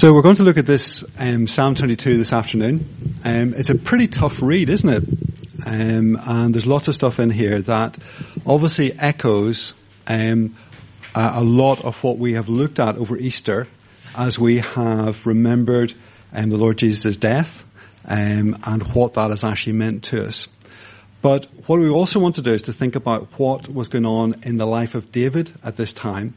So we're going to look at this um, Psalm 22 this afternoon. Um, it's a pretty tough read, isn't it? Um, and there's lots of stuff in here that obviously echoes um, a, a, lot of what we have looked at over Easter as we have remembered um, the Lord Jesus' death um, and what that has actually meant to us. But what we also want to do is to think about what was going on in the life of David at this time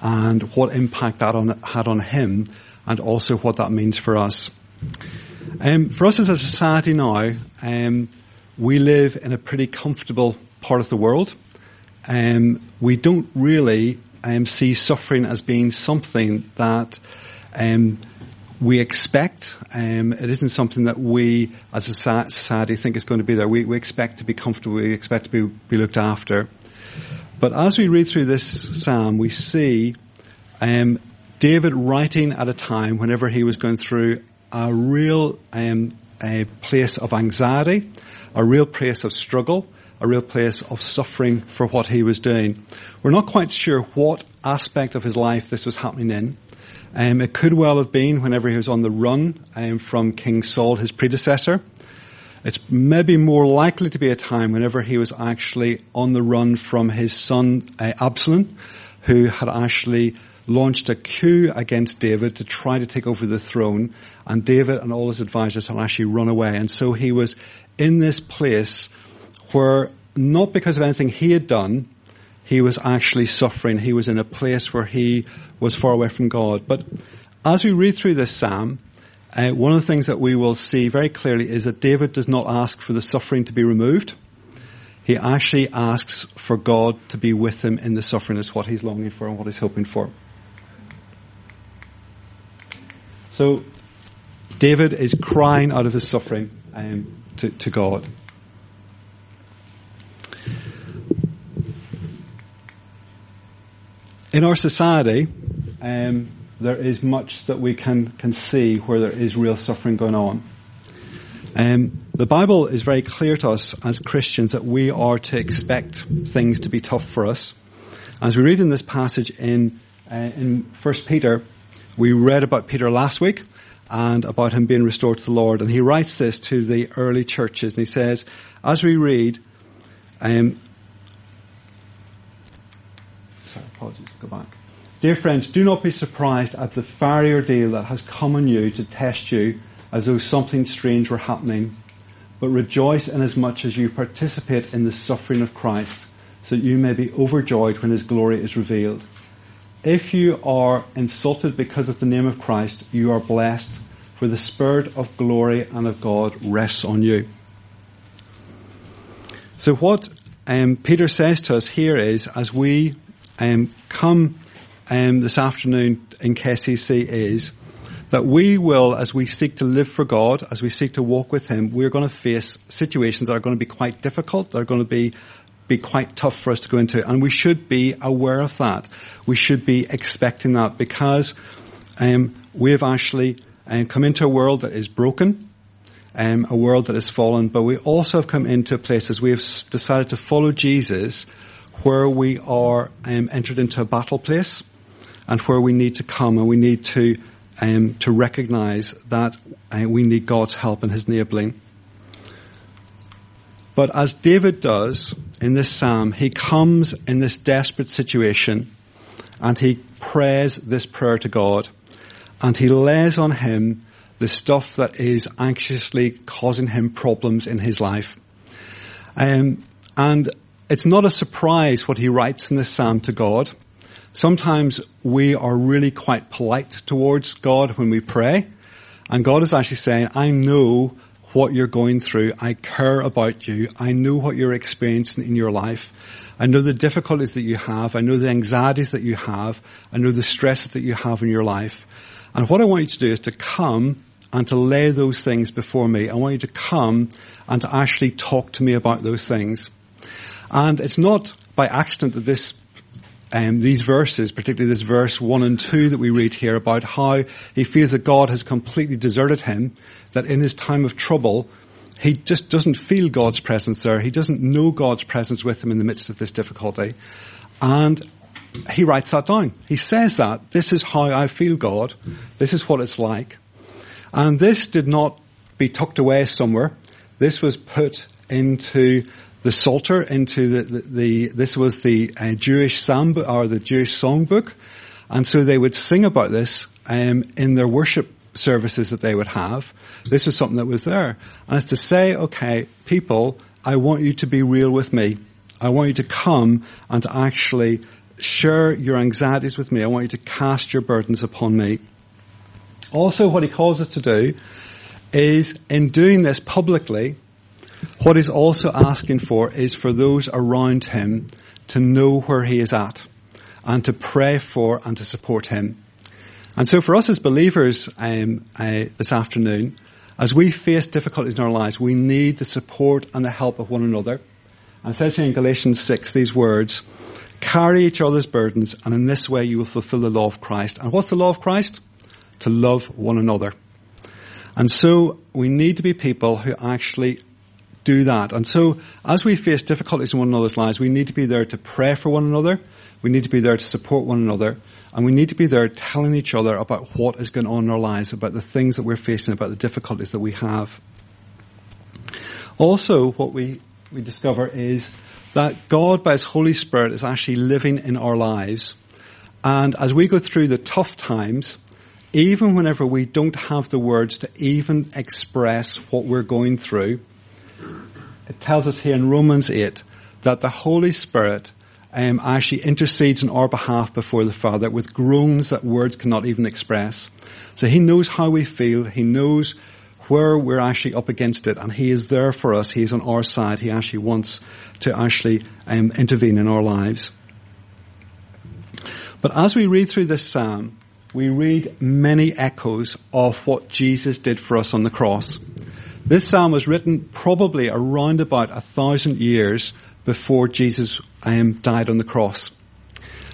and what impact that on, had on him and also what that means for us. Um, for us as a society now, um, we live in a pretty comfortable part of the world. Um, we don't really um, see suffering as being something that um, we expect. Um, it isn't something that we, as a society, think is going to be there. We, we expect to be comfortable. We expect to be, be looked after. But as we read through this psalm, we see um, David writing at a time whenever he was going through a real um, a place of anxiety, a real place of struggle, a real place of suffering for what he was doing. We're not quite sure what aspect of his life this was happening in. Um, it could well have been whenever he was on the run um, from King Saul, his predecessor. It's maybe more likely to be a time whenever he was actually on the run from his son uh, Absalom, who had actually launched a coup against David to try to take over the throne, and David and all his advisors had actually run away. And so he was in this place where, not because of anything he had done, he was actually suffering. He was in a place where he was far away from God. But as we read through this psalm, uh, one of the things that we will see very clearly is that David does not ask for the suffering to be removed. He actually asks for God to be with him in the suffering is what he's longing for and what he's hoping for. So David is crying out of his suffering um, to, to God. In our society, um, there is much that we can, can see where there is real suffering going on. Um, the Bible is very clear to us as Christians that we are to expect things to be tough for us. As we read in this passage in uh, in First Peter, we read about Peter last week and about him being restored to the Lord. And he writes this to the early churches. And he says, as we read, um, sorry, apologies, go back. Dear friends, do not be surprised at the fiery ordeal that has come on you to test you as though something strange were happening. But rejoice inasmuch as you participate in the suffering of Christ, so that you may be overjoyed when his glory is revealed. If you are insulted because of the name of Christ, you are blessed, for the Spirit of glory and of God rests on you. So what um, Peter says to us here is, as we um, come um, this afternoon in KCC, is that we will, as we seek to live for God, as we seek to walk with Him, we're going to face situations that are going to be quite difficult. They're going to be be quite tough for us to go into. And we should be aware of that. We should be expecting that because um, we have actually um, come into a world that is broken, um, a world that is fallen, but we also have come into places we have decided to follow Jesus where we are um, entered into a battle place and where we need to come and we need to um, to recognize that uh, we need God's help and His enabling. But as David does in this psalm, he comes in this desperate situation and he prays this prayer to God and he lays on him the stuff that is anxiously causing him problems in his life. Um, and it's not a surprise what he writes in this psalm to God. Sometimes we are really quite polite towards God when we pray. And God is actually saying, I know what you're going through. I care about you. I know what you're experiencing in your life. I know the difficulties that you have. I know the anxieties that you have. I know the stress that you have in your life. And what I want you to do is to come and to lay those things before me. I want you to come and to actually talk to me about those things. And it's not by accident that this um, these verses, particularly this verse 1 and 2 that we read here about how he feels that God has completely deserted him, that in his time of trouble, he just doesn't feel God's presence there. He doesn't know God's presence with him in the midst of this difficulty. And he writes that down. He says that, this is how I feel God. This is what it's like. And this did not be tucked away somewhere. This was put into the Psalter, into the, the, the this was the uh, Jewish psalm or the Jewish songbook. And so they would sing about this um, in their worship services that they would have. This was something that was there. And it's to say, okay, people, I want you to be real with me. I want you to come and to actually share your anxieties with me. I want you to cast your burdens upon me. Also, what he calls us to do is in doing this publicly, what he's also asking for is for those around him to know where he is at and to pray for and to support him. And so for us as believers um, uh, this afternoon, as we face difficulties in our lives, we need the support and the help of one another. And it says here in Galatians 6 these words, carry each other's burdens and in this way you will fulfill the law of Christ. And what's the law of Christ? To love one another. And so we need to be people who actually do that. And so as we face difficulties in one another's lives, we need to be there to pray for one another. We need to be there to support one another. And we need to be there telling each other about what is going on in our lives, about the things that we're facing, about the difficulties that we have. Also, what we, we discover is that God, by His Holy Spirit, is actually living in our lives. And as we go through the tough times, even whenever we don't have the words to even express what we're going through, it tells us here in Romans 8 that the Holy Spirit um, actually intercedes on our behalf before the Father with groans that words cannot even express. So He knows how we feel. He knows where we're actually up against it, and He is there for us. He is on our side. He actually wants to actually um, intervene in our lives. But as we read through this psalm, we read many echoes of what Jesus did for us on the cross. This psalm was written probably around about a thousand years before Jesus um, died on the cross.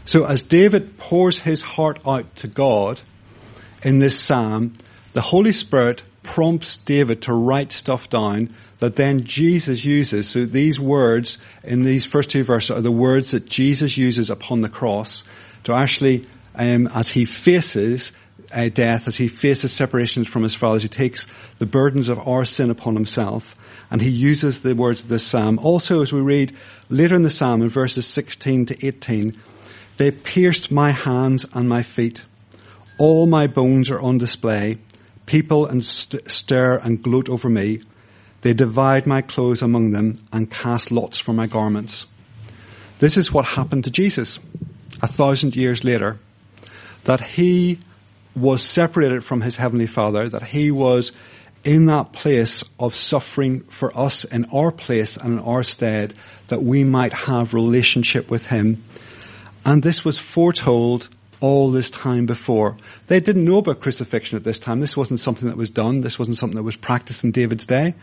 So as David pours his heart out to God in this psalm, the Holy Spirit prompts David to write stuff down that then Jesus uses. So these words in these first two verses are the words that Jesus uses upon the cross to actually, um, as he faces uh, death, as he faces separation from his father, as he takes the burdens of our sin upon himself, and he uses the words of this psalm. Also, as we read later in the psalm in verses 16 to 18, they pierced my hands and my feet. All my bones are on display. People and st- stare and gloat over me. They divide my clothes among them and cast lots for my garments. This is what happened to Jesus a thousand years later. That he was separated from his heavenly father, that he was in that place of suffering for us in our place and in our stead that we might have relationship with him. And this was foretold all this time before. They didn't know about crucifixion at this time. This wasn't something that was done. This wasn't something that was practiced in David's day.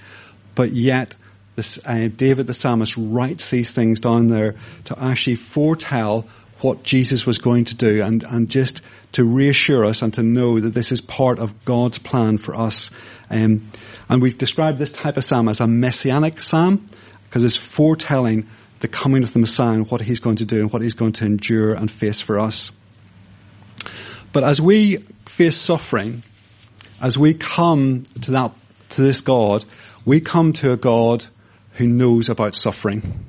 But yet, this, uh, David the psalmist writes these things down there to actually foretell what Jesus was going to do and, and just to reassure us and to know that this is part of God's plan for us. Um, and we've described this type of psalm as a messianic psalm because it's foretelling the coming of the Messiah and what he's going to do and what he's going to endure and face for us. But as we face suffering, as we come to that, to this God, we come to a God who knows about suffering.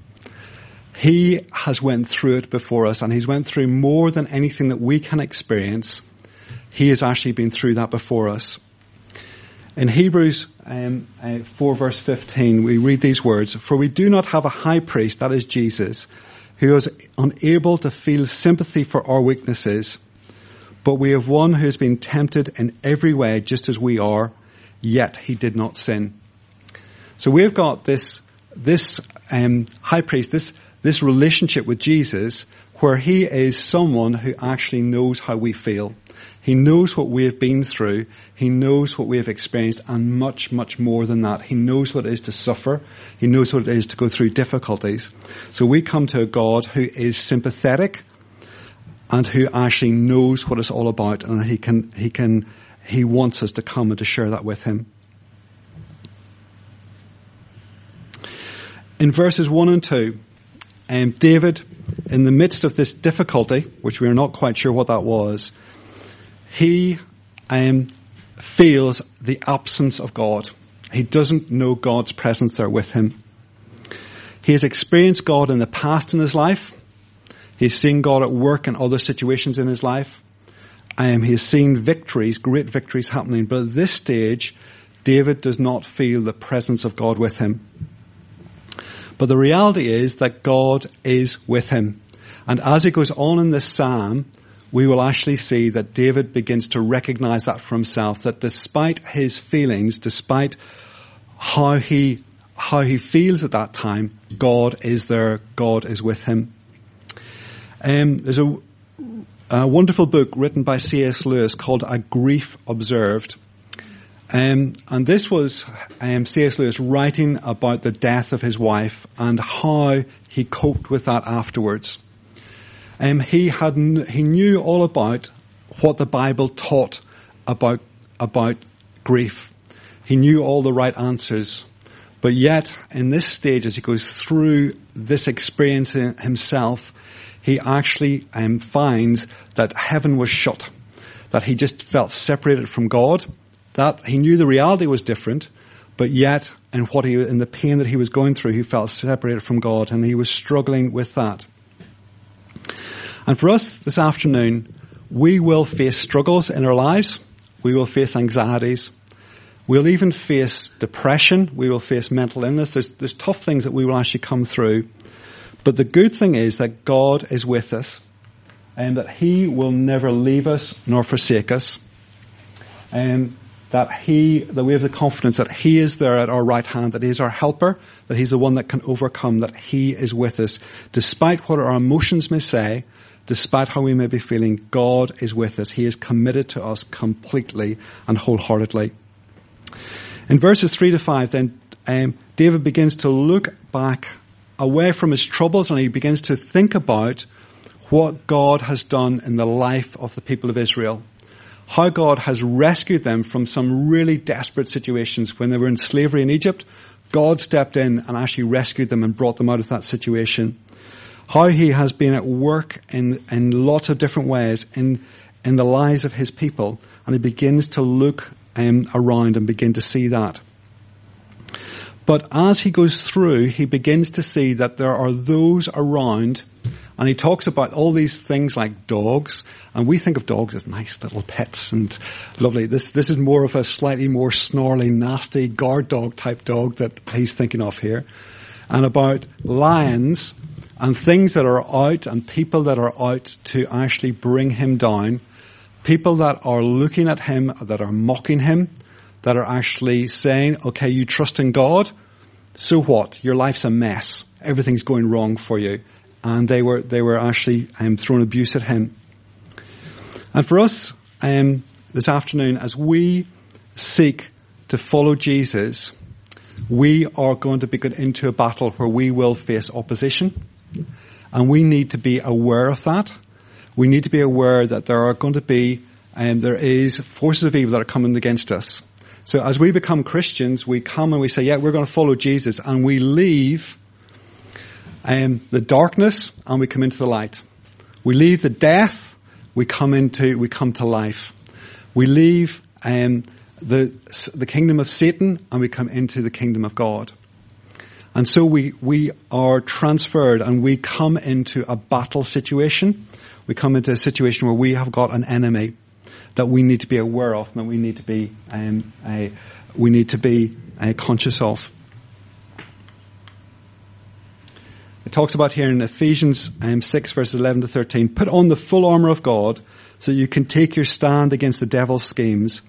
He has went through it before us and he's went through more than anything that we can experience. He has actually been through that before us. In Hebrews um, uh, 4 verse 15, we read these words, For we do not have a high priest, that is Jesus, who is unable to feel sympathy for our weaknesses, but we have one who has been tempted in every way just as we are, yet he did not sin. So we've got this, this um, high priest, this this relationship with Jesus where he is someone who actually knows how we feel. He knows what we have been through. He knows what we have experienced and much, much more than that. He knows what it is to suffer. He knows what it is to go through difficulties. So we come to a God who is sympathetic and who actually knows what it's all about and he can, he can, he wants us to come and to share that with him. In verses 1 and 2, um, David, in the midst of this difficulty, which we are not quite sure what that was, he um, feels the absence of God. He doesn't know God's presence there with him. He has experienced God in the past in his life. He's seen God at work in other situations in his life. Um, he has seen victories, great victories happening, but at this stage, David does not feel the presence of God with him. But the reality is that God is with him. And as he goes on in this psalm, we will actually see that David begins to recognize that for himself, that despite his feelings, despite how he, how he feels at that time, God is there, God is with him. Um, there's a, a, wonderful book written by C.S. Lewis called A Grief Observed. Um, and this was um, C.S. Lewis writing about the death of his wife and how he coped with that afterwards. Um, he had he knew all about what the Bible taught about about grief. He knew all the right answers, but yet in this stage, as he goes through this experience himself, he actually um, finds that heaven was shut, that he just felt separated from God. That he knew the reality was different, but yet in what he in the pain that he was going through, he felt separated from God, and he was struggling with that. And for us this afternoon, we will face struggles in our lives. We will face anxieties. We'll even face depression. We will face mental illness. There's, there's tough things that we will actually come through. But the good thing is that God is with us and that He will never leave us nor forsake us. And that He, that we have the confidence that He is there at our right hand, that He is our helper, that He's the one that can overcome, that He is with us. Despite what our emotions may say, despite how we may be feeling, God is with us. He is committed to us completely and wholeheartedly. In verses 3 to 5, then um, David begins to look back away from his troubles and he begins to think about what God has done in the life of the people of Israel. How God has rescued them from some really desperate situations. When they were in slavery in Egypt, God stepped in and actually rescued them and brought them out of that situation how he has been at work in, in lots of different ways in, in the lives of his people. And he begins to look um, around and begin to see that. But as he goes through, he begins to see that there are those around and he talks about all these things like dogs, and we think of dogs as nice little pets and lovely. This, this is more of a slightly more snarly, nasty guard dog type dog that he's thinking of here. And about lions and things that are out and people that are out to actually bring him down, people that are looking at him, that are mocking him, that are actually saying, okay, you trust in God, so what? Your life's a mess. Everything's going wrong for you. And they were, they were actually um, throwing abuse at him. And for us, um, this afternoon, as we seek to follow Jesus, we are going to be get into a battle where we will face opposition. And we need to be aware of that. We need to be aware that there are going to be, and um, there is forces of evil that are coming against us. So as we become Christians, we come and we say, yeah, we're going to follow Jesus and we leave um, the darkness and we come into the light. We leave the death, we come into, we come to life. We leave um, the, the kingdom of Satan and we come into the kingdom of God. And so we, we are transferred and we come into a battle situation. We come into a situation where we have got an enemy that we need to be aware of and that we need to be, um, we need to be uh, conscious of. It talks about here in Ephesians um, 6 verses 11 to 13, put on the full armor of God so you can take your stand against the devil's schemes.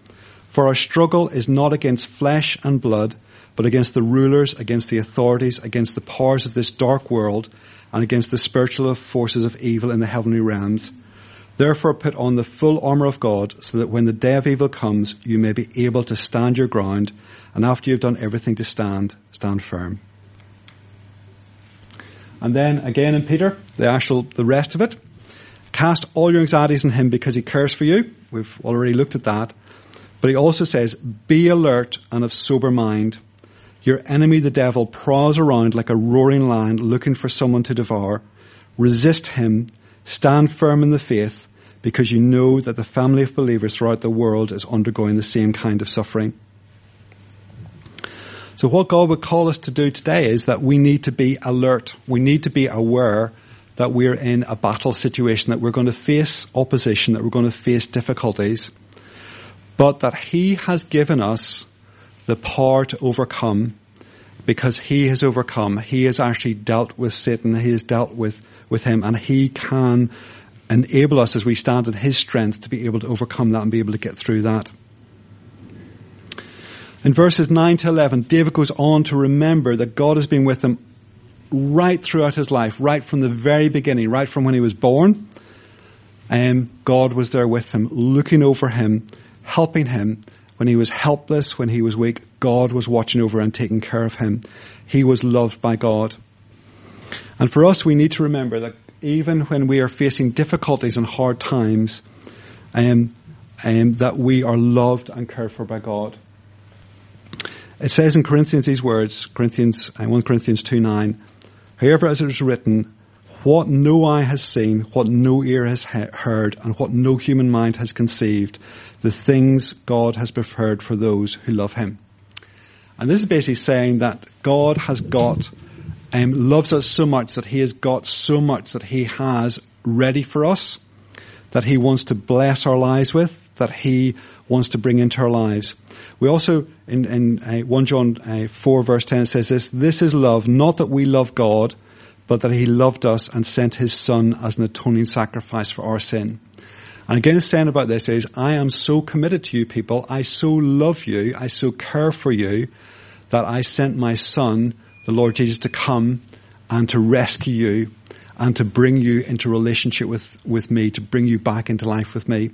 For our struggle is not against flesh and blood, but against the rulers, against the authorities, against the powers of this dark world, and against the spiritual forces of evil in the heavenly realms. Therefore put on the full armor of God, so that when the day of evil comes, you may be able to stand your ground, and after you've done everything to stand, stand firm. And then again in Peter, the actual, the rest of it, cast all your anxieties on him because he cares for you. We've already looked at that. But he also says, be alert and of sober mind. Your enemy, the devil, prowls around like a roaring lion looking for someone to devour. Resist him. Stand firm in the faith because you know that the family of believers throughout the world is undergoing the same kind of suffering. So what God would call us to do today is that we need to be alert. We need to be aware that we're in a battle situation, that we're going to face opposition, that we're going to face difficulties, but that He has given us the power to overcome because He has overcome. He has actually dealt with Satan. He has dealt with, with him and He can enable us as we stand in His strength to be able to overcome that and be able to get through that. In verses 9 to 11, David goes on to remember that God has been with him right throughout his life, right from the very beginning, right from when he was born. Um, God was there with him, looking over him, helping him. When he was helpless, when he was weak, God was watching over and taking care of him. He was loved by God. And for us, we need to remember that even when we are facing difficulties and hard times, um, um, that we are loved and cared for by God. It says in Corinthians these words, Corinthians, uh, 1 Corinthians 2 9, however as it is written, what no eye has seen, what no ear has heard, and what no human mind has conceived, the things God has prepared for those who love Him. And this is basically saying that God has got, um, loves us so much that He has got so much that He has ready for us, that He wants to bless our lives with, that He wants to bring into our lives. We also, in, in uh, 1 John uh, 4 verse 10 says this, this is love, not that we love God, but that he loved us and sent his son as an atoning sacrifice for our sin. And again, saying about this is, I am so committed to you people, I so love you, I so care for you, that I sent my son, the Lord Jesus, to come and to rescue you and to bring you into relationship with, with me, to bring you back into life with me.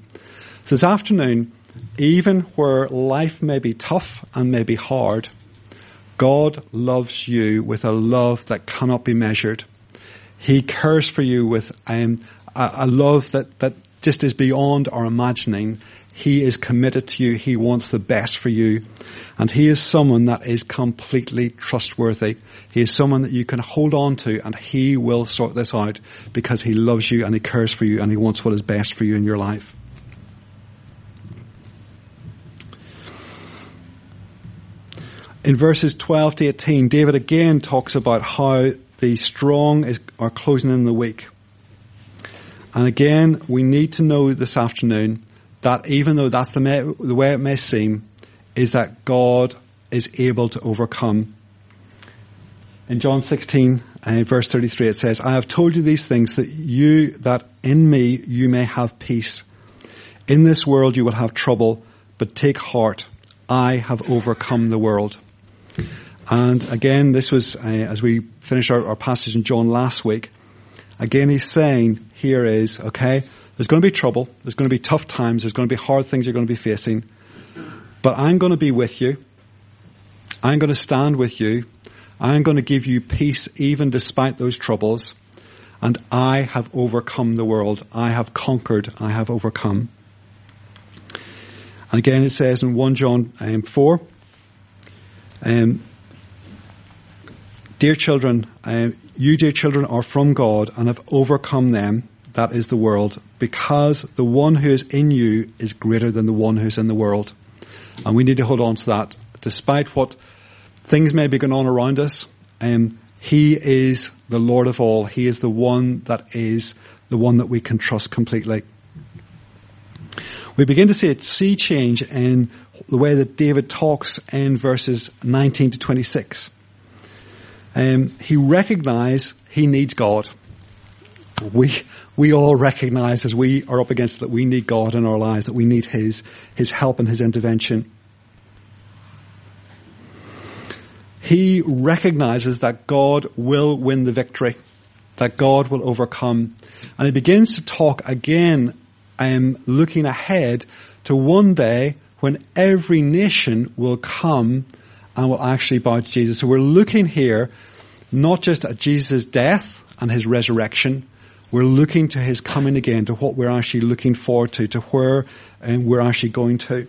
So this afternoon, even where life may be tough and may be hard, God loves you with a love that cannot be measured. He cares for you with um, a, a love that, that just is beyond our imagining. He is committed to you. He wants the best for you. And he is someone that is completely trustworthy. He is someone that you can hold on to and he will sort this out because he loves you and he cares for you and he wants what is best for you in your life. In verses 12 to 18, David again talks about how the strong is, are closing in the weak. And again, we need to know this afternoon that even though that's the, may, the way it may seem, is that God is able to overcome. In John 16, uh, verse 33, it says, I have told you these things that you, that in me you may have peace. In this world you will have trouble, but take heart. I have overcome the world. And again, this was, uh, as we finished our, our passage in John last week, again he's saying here is, okay, there's going to be trouble, there's going to be tough times, there's going to be hard things you're going to be facing, but I'm going to be with you. I'm going to stand with you. I'm going to give you peace even despite those troubles. And I have overcome the world. I have conquered. I have overcome. And again it says in 1 John um, 4, um, dear children, uh, you dear children are from God and have overcome them, that is the world, because the one who is in you is greater than the one who is in the world. And we need to hold on to that. Despite what things may be going on around us, um, he is the Lord of all. He is the one that is the one that we can trust completely. We begin to see a sea change in the way that David talks in verses 19 to 26. Um, he recognized he needs God. We, we all recognize as we are up against it that we need God in our lives, that we need His, His help and His intervention. He recognizes that God will win the victory, that God will overcome. And he begins to talk again, um, looking ahead to one day when every nation will come and will actually bow to Jesus. So we're looking here not just at Jesus' death and his resurrection, we're looking to his coming again, to what we're actually looking forward to, to where and we're actually going to.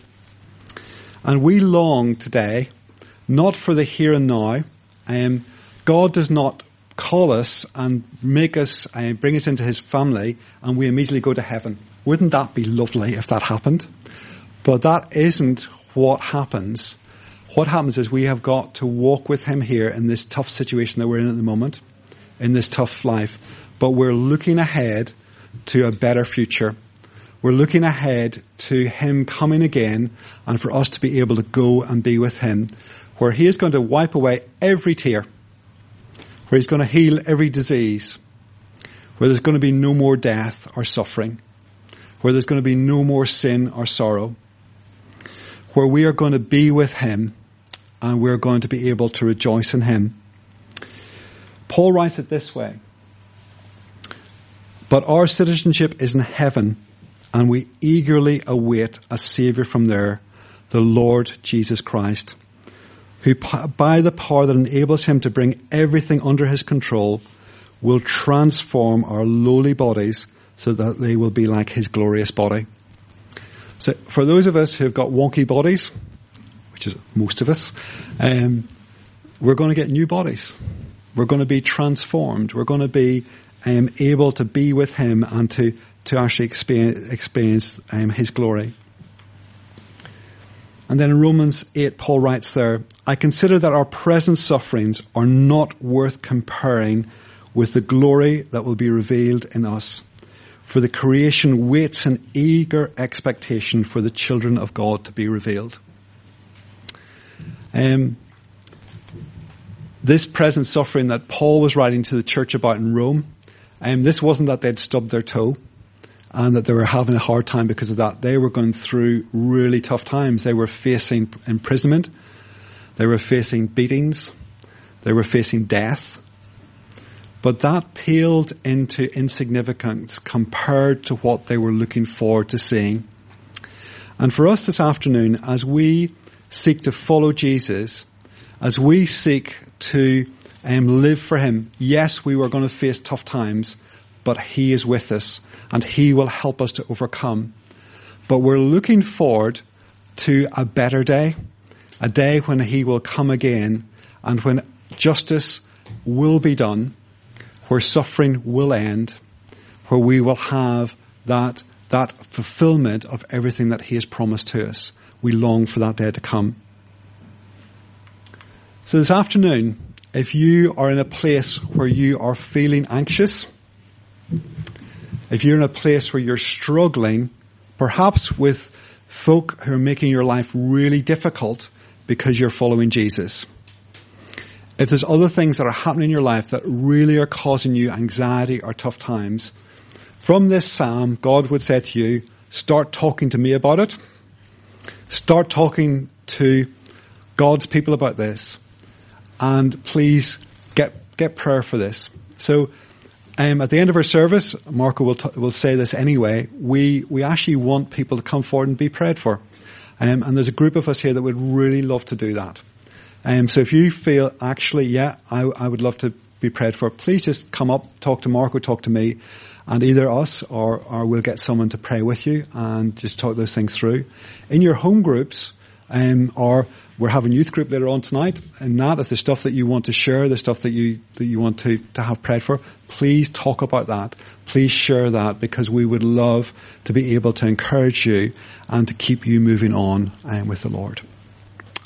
And we long today not for the here and now. Um, God does not call us and make us, uh, bring us into his family and we immediately go to heaven. Wouldn't that be lovely if that happened? But that isn't what happens. What happens is we have got to walk with him here in this tough situation that we're in at the moment, in this tough life. But we're looking ahead to a better future. We're looking ahead to him coming again and for us to be able to go and be with him where he is going to wipe away every tear where he's going to heal every disease, where there's going to be no more death or suffering, where there's going to be no more sin or sorrow, where we are going to be with him and we're going to be able to rejoice in him. Paul writes it this way. But our citizenship is in heaven and we eagerly await a savior from there, the Lord Jesus Christ who by the power that enables him to bring everything under his control will transform our lowly bodies so that they will be like his glorious body. So for those of us who have got wonky bodies, which is most of us, um, we're going to get new bodies. We're going to be transformed. We're going to be um, able to be with him and to, to actually experience, experience um, his glory. And then in Romans 8, Paul writes there, I consider that our present sufferings are not worth comparing with the glory that will be revealed in us. For the creation waits in eager expectation for the children of God to be revealed. Um, this present suffering that Paul was writing to the church about in Rome, um, this wasn't that they'd stubbed their toe and that they were having a hard time because of that. They were going through really tough times. They were facing imprisonment. They were facing beatings. They were facing death. But that paled into insignificance compared to what they were looking forward to seeing. And for us this afternoon, as we seek to follow Jesus, as we seek to um, live for Him, yes, we are going to face tough times, but He is with us and He will help us to overcome. But we're looking forward to a better day, a day when He will come again and when justice will be done, where suffering will end, where we will have that, that fulfillment of everything that He has promised to us. We long for that day to come. So this afternoon, if you are in a place where you are feeling anxious, if you're in a place where you're struggling, perhaps with folk who are making your life really difficult because you're following Jesus. If there's other things that are happening in your life that really are causing you anxiety or tough times, from this psalm, God would say to you, start talking to me about it. Start talking to God's people about this. And please get, get prayer for this. So um, at the end of our service, Marco will, t- will say this anyway, we, we actually want people to come forward and be prayed for. Um, and there's a group of us here that would really love to do that. Um, so if you feel actually, yeah, I, I would love to be prayed for, please just come up, talk to Marco, talk to me, and either us or, or we'll get someone to pray with you and just talk those things through. In your home groups, um, or we're having youth group later on tonight, and that if there's stuff that you want to share, the stuff that you that you want to to have prayed for, please talk about that. Please share that because we would love to be able to encourage you and to keep you moving on um, with the Lord.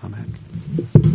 Amen.